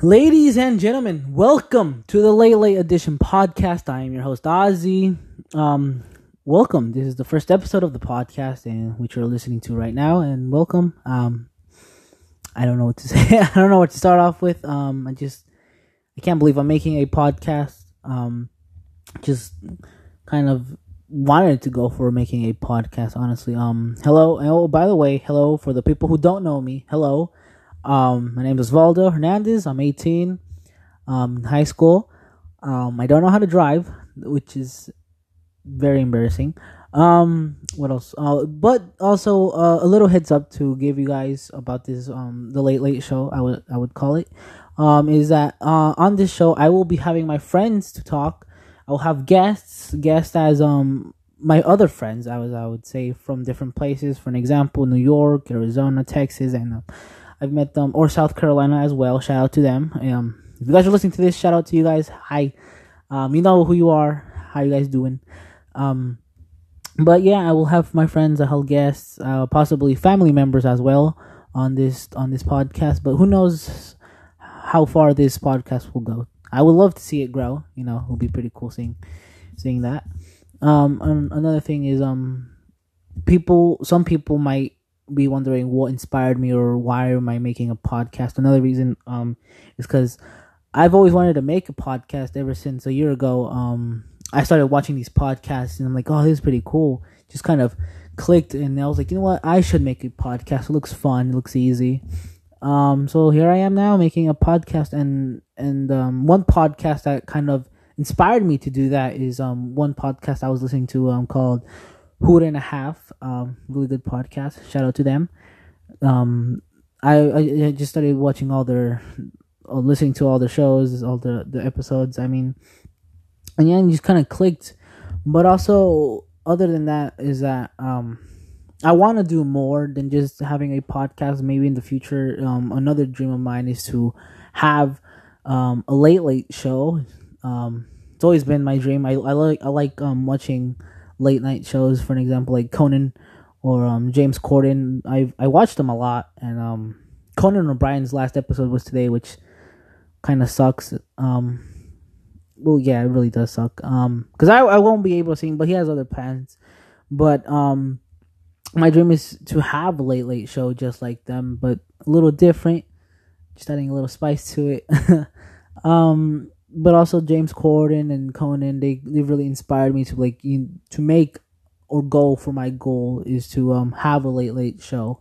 Ladies and gentlemen, welcome to the Late Late Edition podcast. I am your host Ozzy. Um, welcome. This is the first episode of the podcast, and which you're listening to right now. And welcome. Um, I don't know what to say. I don't know what to start off with. Um, I just I can't believe I'm making a podcast. Um, just kind of wanted to go for making a podcast. Honestly. Um, hello. Oh, by the way, hello for the people who don't know me. Hello. Um, my name is Valdo Hernandez. I'm 18. Um, in high school. Um, I don't know how to drive, which is very embarrassing. Um, what else? Uh, but also uh, a little heads up to give you guys about this um the late late show. I would I would call it. Um, is that uh on this show I will be having my friends to talk. I will have guests, guests as um my other friends. I was I would say from different places. For an example, New York, Arizona, Texas, and. I've met them or South Carolina as well. Shout out to them. Um, if you guys are listening to this, shout out to you guys. Hi, um, you know who you are. How you guys doing? Um, but yeah, I will have my friends, I'll guests, uh, possibly family members as well on this on this podcast. But who knows how far this podcast will go? I would love to see it grow. You know, it will be pretty cool seeing seeing that. Um, another thing is um, people. Some people might be wondering what inspired me or why am I making a podcast. Another reason um is because I've always wanted to make a podcast ever since a year ago. Um, I started watching these podcasts and I'm like, oh, this is pretty cool. Just kind of clicked and I was like, you know what, I should make a podcast. It looks fun. It looks easy. Um, so here I am now making a podcast and and um, one podcast that kind of inspired me to do that is um one podcast I was listening to um called Hoot and a Half. Um, really good podcast. Shout out to them. Um, I, I just started watching all their, uh, listening to all the shows, all the the episodes. I mean, and yeah, just kind of clicked. But also, other than that, is that um, I want to do more than just having a podcast. Maybe in the future, um, another dream of mine is to have um a late late show. Um, it's always been my dream. I I like I like um watching late night shows, for an example, like Conan or um, James Corden. I I watched them a lot, and um, Conan O'Brien's last episode was today, which kind of sucks. Um, well, yeah, it really does suck. Um, because I I won't be able to see him, but he has other plans. But um, my dream is to have a late late show just like them, but a little different, just adding a little spice to it. um, but also James Corden and Conan, they they really inspired me to like you, to make or go for my goal is to um have a late late show,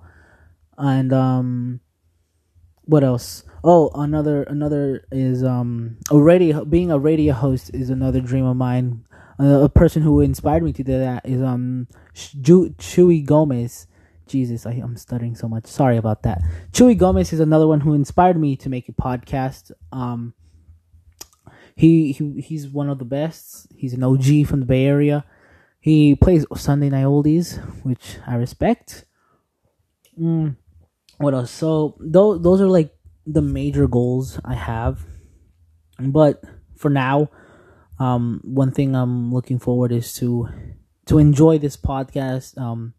and um, what else? Oh, another another is um a radio being a radio host is another dream of mine. Uh, a person who inspired me to do that is um Chuy Gomez. Jesus, I, I'm stuttering so much. Sorry about that. Chuy Gomez is another one who inspired me to make a podcast. Um, he, he he's one of the best. He's an OG from the Bay Area. He plays Sunday Night Oldies, which I respect. Mm, what else? So those those are like the major goals I have. But for now, um, one thing I'm looking forward is to to enjoy this podcast, um,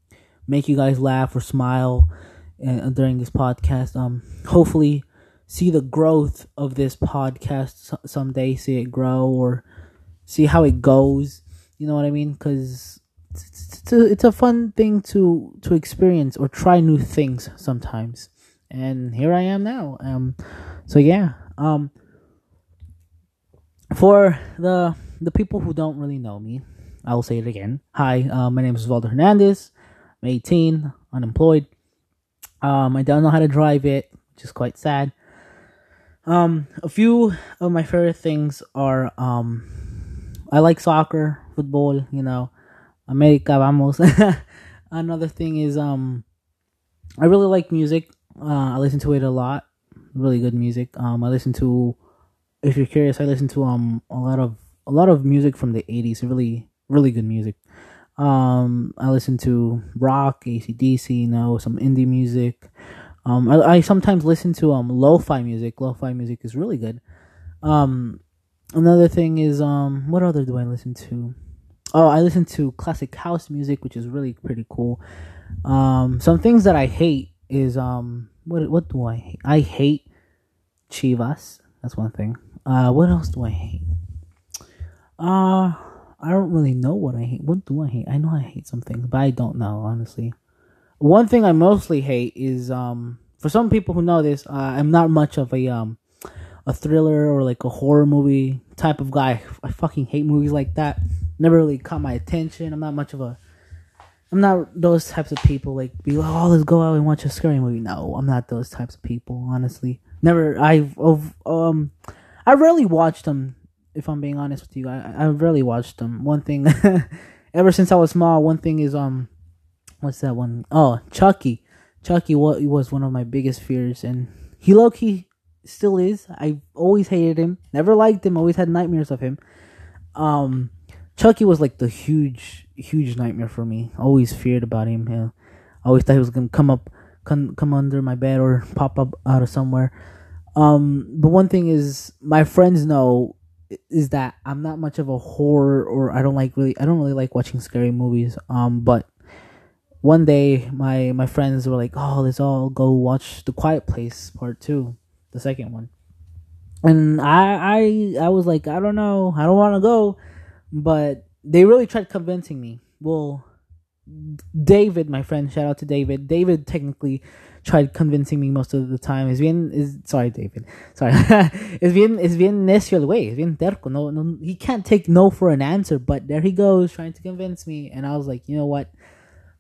make you guys laugh or smile uh, during this podcast. Um, hopefully, see the growth of this podcast someday, see it grow or see how it goes. You know what I mean? Because it's, it's, a, it's a fun thing to to experience or try new things sometimes. And here I am now. Um, so yeah. Um, for the the people who don't really know me, I will say it again. Hi, uh, my name is Walter Hernandez. I'm 18, unemployed. Um, I don't know how to drive it, which is quite sad. Um, a few of my favorite things are um, I like soccer, football. You know, America vamos. Another thing is um, I really like music. Uh, I listen to it a lot. Really good music. Um, I listen to. If you're curious, I listen to um a lot of a lot of music from the '80s. Really, really good music. Um, I listen to rock, ACDC, you know, some indie music. Um, I, I sometimes listen to um lo-fi music. Lo-fi music is really good. Um, another thing is um, what other do I listen to? Oh, I listen to classic house music, which is really pretty cool. Um, some things that I hate is um, what what do I hate? I hate Chivas. That's one thing. Uh, what else do I hate? Uh, I don't really know what I hate. What do I hate? I know I hate some things, but I don't know honestly. One thing I mostly hate is um for some people who know this, uh, I'm not much of a um a thriller or like a horror movie type of guy. I fucking hate movies like that. Never really caught my attention. I'm not much of a I'm not those types of people like be like, oh, let's go out and watch a scary movie. No, I'm not those types of people. Honestly, never. I've um, I rarely watched them. If I'm being honest with you, I I rarely watched them. One thing, ever since I was small, one thing is um, what's that one? Oh, Chucky. Chucky was one of my biggest fears, and he low key still is. I always hated him. Never liked him. Always had nightmares of him. Um, Chucky was like the huge huge nightmare for me. Always feared about him. Yeah. Always thought he was gonna come up, come come under my bed or pop up out of somewhere. Um, but one thing is, my friends know is that I'm not much of a horror or I don't like really I don't really like watching scary movies. Um, but one day my my friends were like, "Oh, let's all go watch The Quiet Place Part 2, the second one." And I I I was like, "I don't know. I don't want to go." But they really tried convincing me. Well, David, my friend, shout out to David. David technically tried convincing me most of the time. Es bien, is sorry, David. Sorry. es bien, es bien necio el way. Es bien terco. No, no, he can't take no for an answer. But there he goes trying to convince me, and I was like, you know what?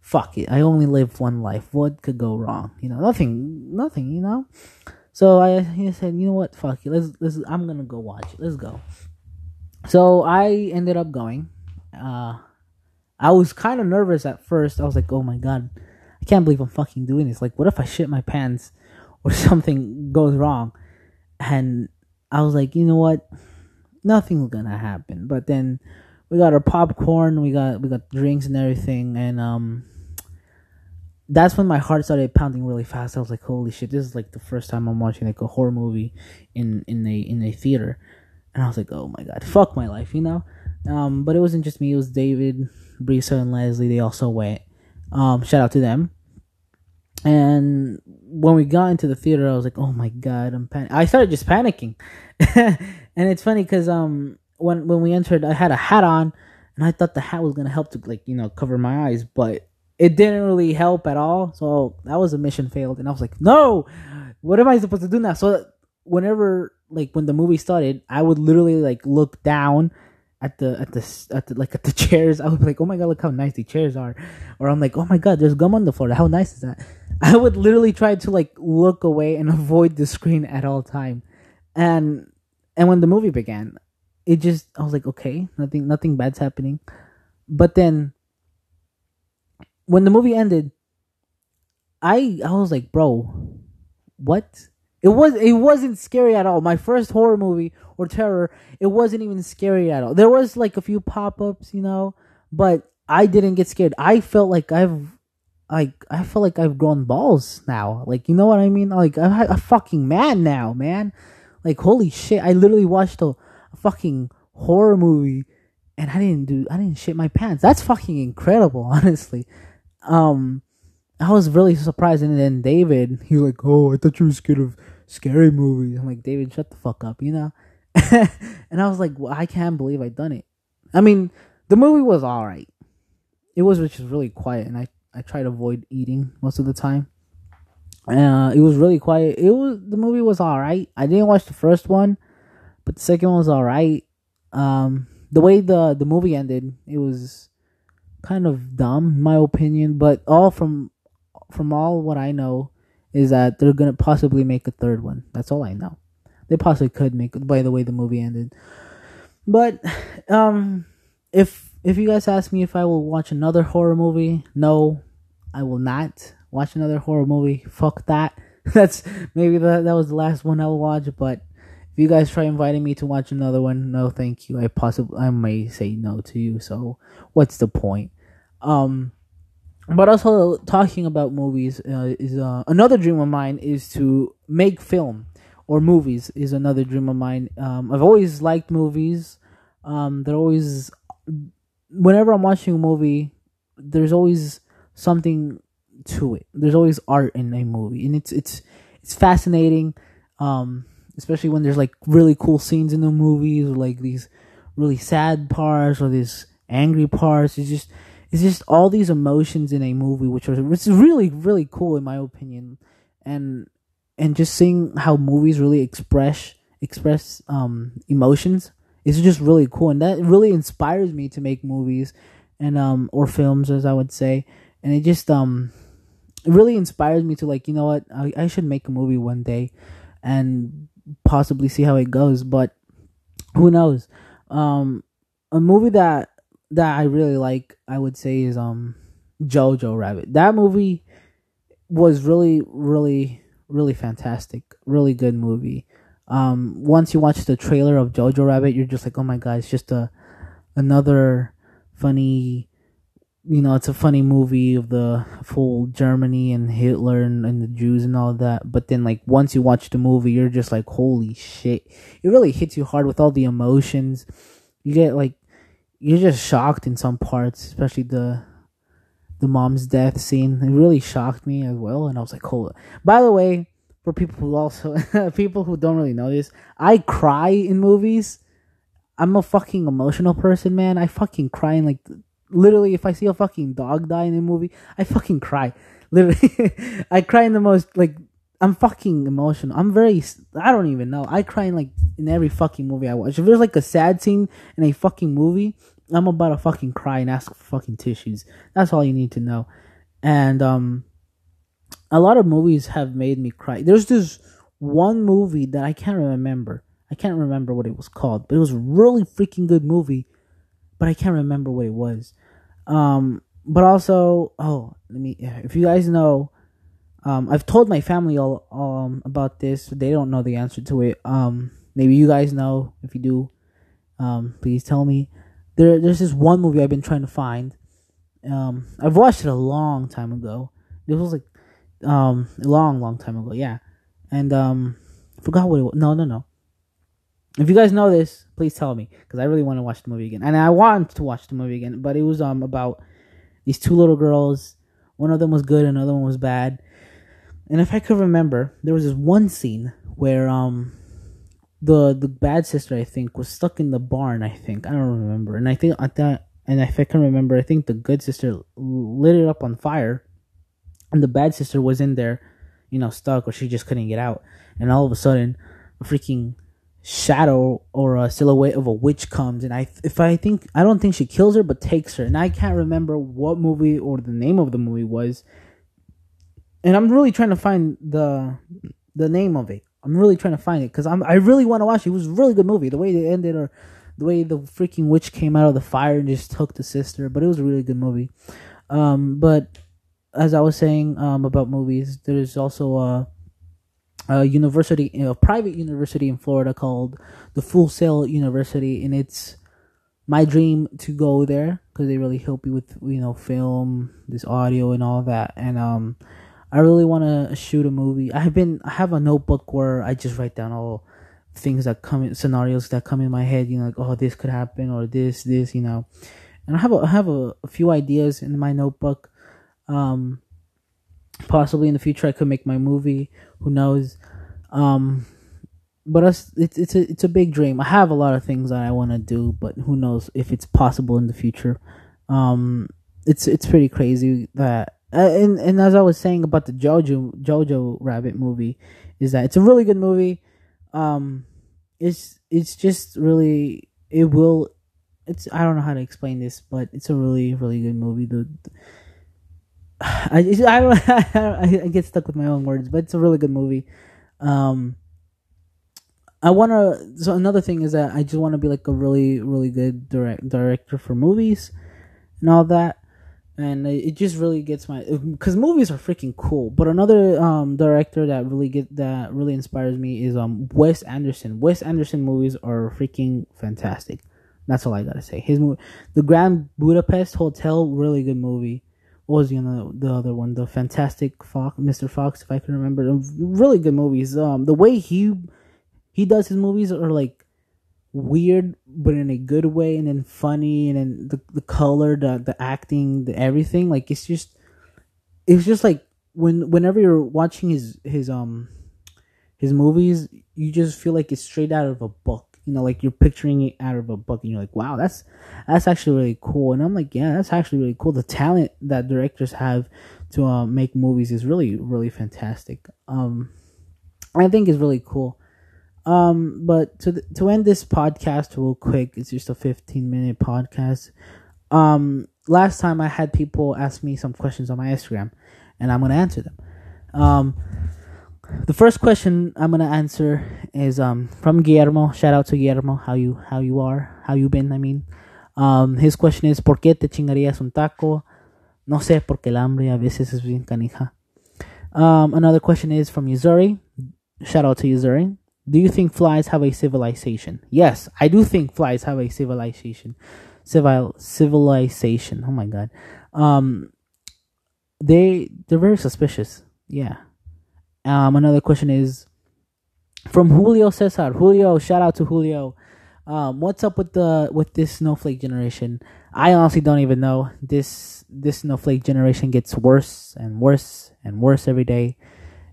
Fuck it. I only live one life. What could go wrong? You know, nothing, nothing. You know. So I he said, you know what? Fuck it. Let's let's. I'm gonna go watch it. Let's go. So I ended up going uh, I was kind of nervous at first. I was like, oh my god, I can't believe I'm fucking doing this. Like, what if I shit my pants or something goes wrong? And I was like, you know what? Nothing's gonna happen. But then we got our popcorn, we got we got drinks and everything, and um, that's when my heart started pounding really fast. I was like, holy shit, this is like the first time I'm watching like a horror movie in in a in a theater, and I was like, oh my god, fuck my life, you know. Um, but it wasn't just me; it was David, Brisa, and Leslie. They also went. Um, shout out to them. And when we got into the theater, I was like, "Oh my god, I'm pan-. I started just panicking, and it's funny because um when when we entered, I had a hat on, and I thought the hat was gonna help to like you know cover my eyes, but it didn't really help at all. So that was a mission failed, and I was like, "No, what am I supposed to do now?" So whenever like when the movie started, I would literally like look down at the at the at the like at the chairs. I be like, oh my god, look how nice the chairs are, or I'm like, oh my god, there's gum on the floor. How nice is that? I would literally try to like look away and avoid the screen at all time, and and when the movie began, it just I was like, okay, nothing nothing bad's happening, but then when the movie ended, I I was like, bro, what? It was it wasn't scary at all. My first horror movie or terror, it wasn't even scary at all. There was like a few pop ups, you know, but I didn't get scared. I felt like I've like I felt like I've grown balls now. Like you know what I mean? Like I'm a fucking man now, man. Like holy shit! I literally watched a, a fucking horror movie, and I didn't do I didn't shit my pants. That's fucking incredible, honestly. Um, I was really surprised. And then David, he was like, "Oh, I thought you were scared of scary movies." I'm like, David, shut the fuck up, you know. and I was like, well, I can't believe I done it. I mean, the movie was all right. It was just really quiet, and I I tried to avoid eating most of the time. Uh, it was really quiet. It was the movie was all right. I didn't watch the first one, but the second one was all right. Um, the way the the movie ended, it was kind of dumb, my opinion. But all from from all what I know is that they're gonna possibly make a third one. That's all I know. They possibly could make by the way the movie ended. But um if if you guys ask me if I will watch another horror movie, no, I will not watch another horror movie. Fuck that. That's maybe that that was the last one I'll watch, but if you guys try inviting me to watch another one, no thank you. I possibly I may say no to you. So what's the point? Um but also talking about movies uh, is uh, another dream of mine is to make film or movies is another dream of mine um, i've always liked movies um, they're always whenever i'm watching a movie there's always something to it there's always art in a movie and it's it's it's fascinating um, especially when there's like really cool scenes in the movies or like these really sad parts or these angry parts. It's just it's just all these emotions in a movie, which are which is really really cool in my opinion, and and just seeing how movies really express express um emotions is just really cool, and that really inspires me to make movies and um or films as I would say, and it just um it really inspires me to like you know what? I, I should make a movie one day. And possibly see how it goes but who knows? Um a movie that that I really like I would say is um Jojo Rabbit. That movie was really really really fantastic. Really good movie. Um once you watch the trailer of Jojo Rabbit you're just like oh my god it's just a another funny you know, it's a funny movie of the full Germany and Hitler and, and, the Jews and all that. But then, like, once you watch the movie, you're just like, holy shit. It really hits you hard with all the emotions. You get, like, you're just shocked in some parts, especially the the mom's death scene. It really shocked me as well. And I was like, hold By the way, for people who also, people who don't really know this, I cry in movies. I'm a fucking emotional person, man. I fucking cry in, like, literally if I see a fucking dog die in a movie, I fucking cry. Literally, I cry in the most like I'm fucking emotional. I'm very I don't even know. I cry in like in every fucking movie I watch. If there's like a sad scene in a fucking movie, I'm about to fucking cry and ask for fucking tissues. That's all you need to know. And um a lot of movies have made me cry. There's this one movie that I can't remember. I can't remember what it was called, but it was a really freaking good movie but I can't remember what it was. Um, but also, oh, let me. If you guys know, um, I've told my family all um about this. They don't know the answer to it. Um, maybe you guys know. If you do, um, please tell me. There, there's this one movie I've been trying to find. Um, I've watched it a long time ago. It was like, um, a long, long time ago. Yeah, and um, forgot what it was. No, no, no. If you guys know this, please tell me because I really want to watch the movie again, and I want to watch the movie again. But it was um about these two little girls. One of them was good, another one was bad. And if I could remember, there was this one scene where um the the bad sister I think was stuck in the barn. I think I don't remember, and I think I thought, and if I can remember, I think the good sister lit it up on fire, and the bad sister was in there, you know, stuck, or she just couldn't get out. And all of a sudden, a freaking shadow or a silhouette of a witch comes and I if I think I don't think she kills her but takes her. And I can't remember what movie or the name of the movie was. And I'm really trying to find the the name of it. I'm really trying to find it because I'm I really want to watch it. it was a really good movie. The way they ended or the way the freaking witch came out of the fire and just took the sister but it was a really good movie. Um but as I was saying um about movies there's also a a university, a private university in Florida called the Full Sail University, and it's my dream to go there because they really help you with you know film, this audio, and all that. And um, I really want to shoot a movie. I have been, I have a notebook where I just write down all things that come in, scenarios that come in my head. You know, like oh, this could happen or this, this, you know. And I have a, I have a, a few ideas in my notebook. Um, possibly in the future I could make my movie. Who knows? Um, but it's it's a it's a big dream. I have a lot of things that I want to do, but who knows if it's possible in the future. Um, it's it's pretty crazy that uh, and and as I was saying about the Jojo Jojo Rabbit movie, is that it's a really good movie. Um, it's it's just really it will. It's I don't know how to explain this, but it's a really really good movie. The I I, I get stuck with my own words, but it's a really good movie. Um, I want to. So another thing is that I just want to be like a really really good direct director for movies and all that. And it just really gets my because movies are freaking cool. But another um director that really get that really inspires me is um Wes Anderson. Wes Anderson movies are freaking fantastic. That's all I gotta say. His movie, The Grand Budapest Hotel, really good movie what was the other, the other one? The Fantastic Fox, Mr. Fox, if I can remember. Really good movies. Um, the way he he does his movies are like weird, but in a good way, and then funny, and then the the color, the the acting, the everything. Like it's just, it's just like when whenever you're watching his his um his movies, you just feel like it's straight out of a book. You know, like you're picturing it out of a book, and you're like, "Wow, that's that's actually really cool." And I'm like, "Yeah, that's actually really cool." The talent that directors have to uh, make movies is really, really fantastic. Um, I think is really cool. Um, but to to end this podcast real quick, it's just a 15 minute podcast. Um, last time I had people ask me some questions on my Instagram, and I'm gonna answer them. Um, the first question I'm gonna answer is um from Guillermo. Shout out to Guillermo. How you how you are? How you been? I mean, um, his question is ¿Por qué te chingarías un taco? No sé, porque el hambre a veces es bien canija. Um, another question is from Yuzuri. Shout out to Yuzuri. Do you think flies have a civilization? Yes, I do think flies have a civilization. Civil civilization. Oh my god. Um, they they're very suspicious. Yeah. Um, another question is from Julio Cesar. Julio, shout out to Julio. Um, what's up with the with this snowflake generation? I honestly don't even know. This this snowflake generation gets worse and worse and worse every day,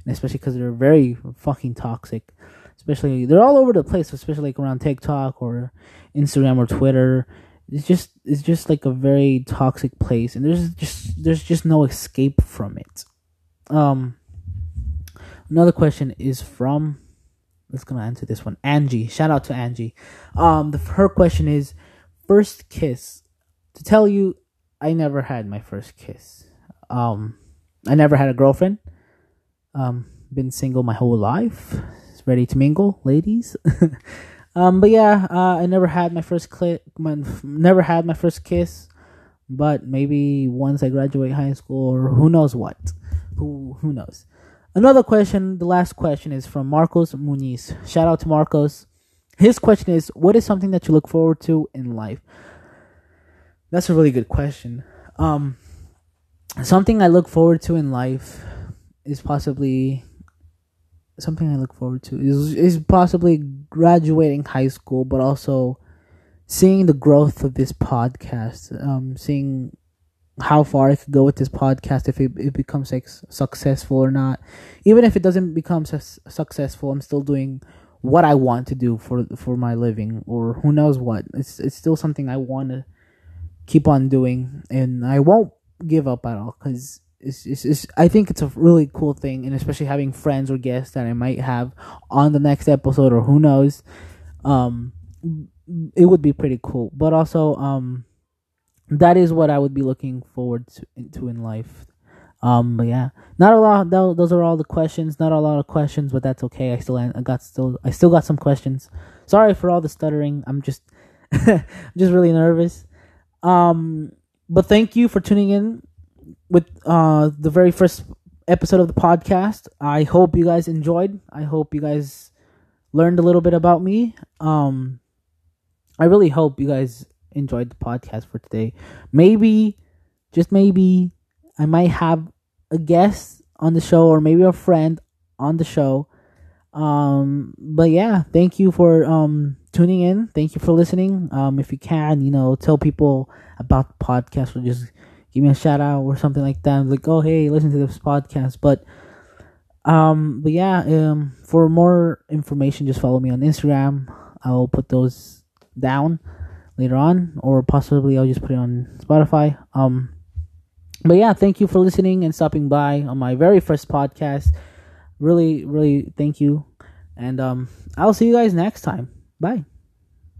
and especially because they're very fucking toxic. Especially they're all over the place, especially like around TikTok or Instagram or Twitter. It's just it's just like a very toxic place, and there's just there's just no escape from it. Um, Another question is from let's gonna answer this one. Angie. Shout out to Angie. Um the her question is first kiss. To tell you, I never had my first kiss. Um I never had a girlfriend. Um been single my whole life. Ready to mingle, ladies. um but yeah, uh, I never had my first click my, never had my first kiss. But maybe once I graduate high school or who knows what. Who who knows. Another question, the last question is from Marcos Muniz. Shout out to Marcos. His question is What is something that you look forward to in life? That's a really good question. Um, something I look forward to in life is possibly something I look forward to is is possibly graduating high school, but also seeing the growth of this podcast, um, seeing how far I could go with this podcast if it, it becomes like successful or not. Even if it doesn't become su- successful, I'm still doing what I want to do for for my living or who knows what. It's it's still something I want to keep on doing and I won't give up at all cuz it's, it's, it's, I think it's a really cool thing and especially having friends or guests that I might have on the next episode or who knows um it would be pretty cool. But also um that is what I would be looking forward to, in life. Um, but yeah, not a lot. Those are all the questions. Not a lot of questions, but that's okay. I still, I got still, I still got some questions. Sorry for all the stuttering. I'm just, just really nervous. Um, but thank you for tuning in with uh the very first episode of the podcast. I hope you guys enjoyed. I hope you guys learned a little bit about me. Um, I really hope you guys enjoyed the podcast for today. Maybe, just maybe, I might have a guest on the show or maybe a friend on the show. Um, but yeah, thank you for um tuning in. Thank you for listening. Um, if you can, you know, tell people about the podcast or just give me a shout out or something like that. Like, oh hey, listen to this podcast. But um, but yeah, um, for more information, just follow me on Instagram. I'll put those down later on, or possibly I'll just put it on Spotify. Um, but yeah, thank you for listening and stopping by on my very first podcast. Really, really thank you, and um, I'll see you guys next time. Bye.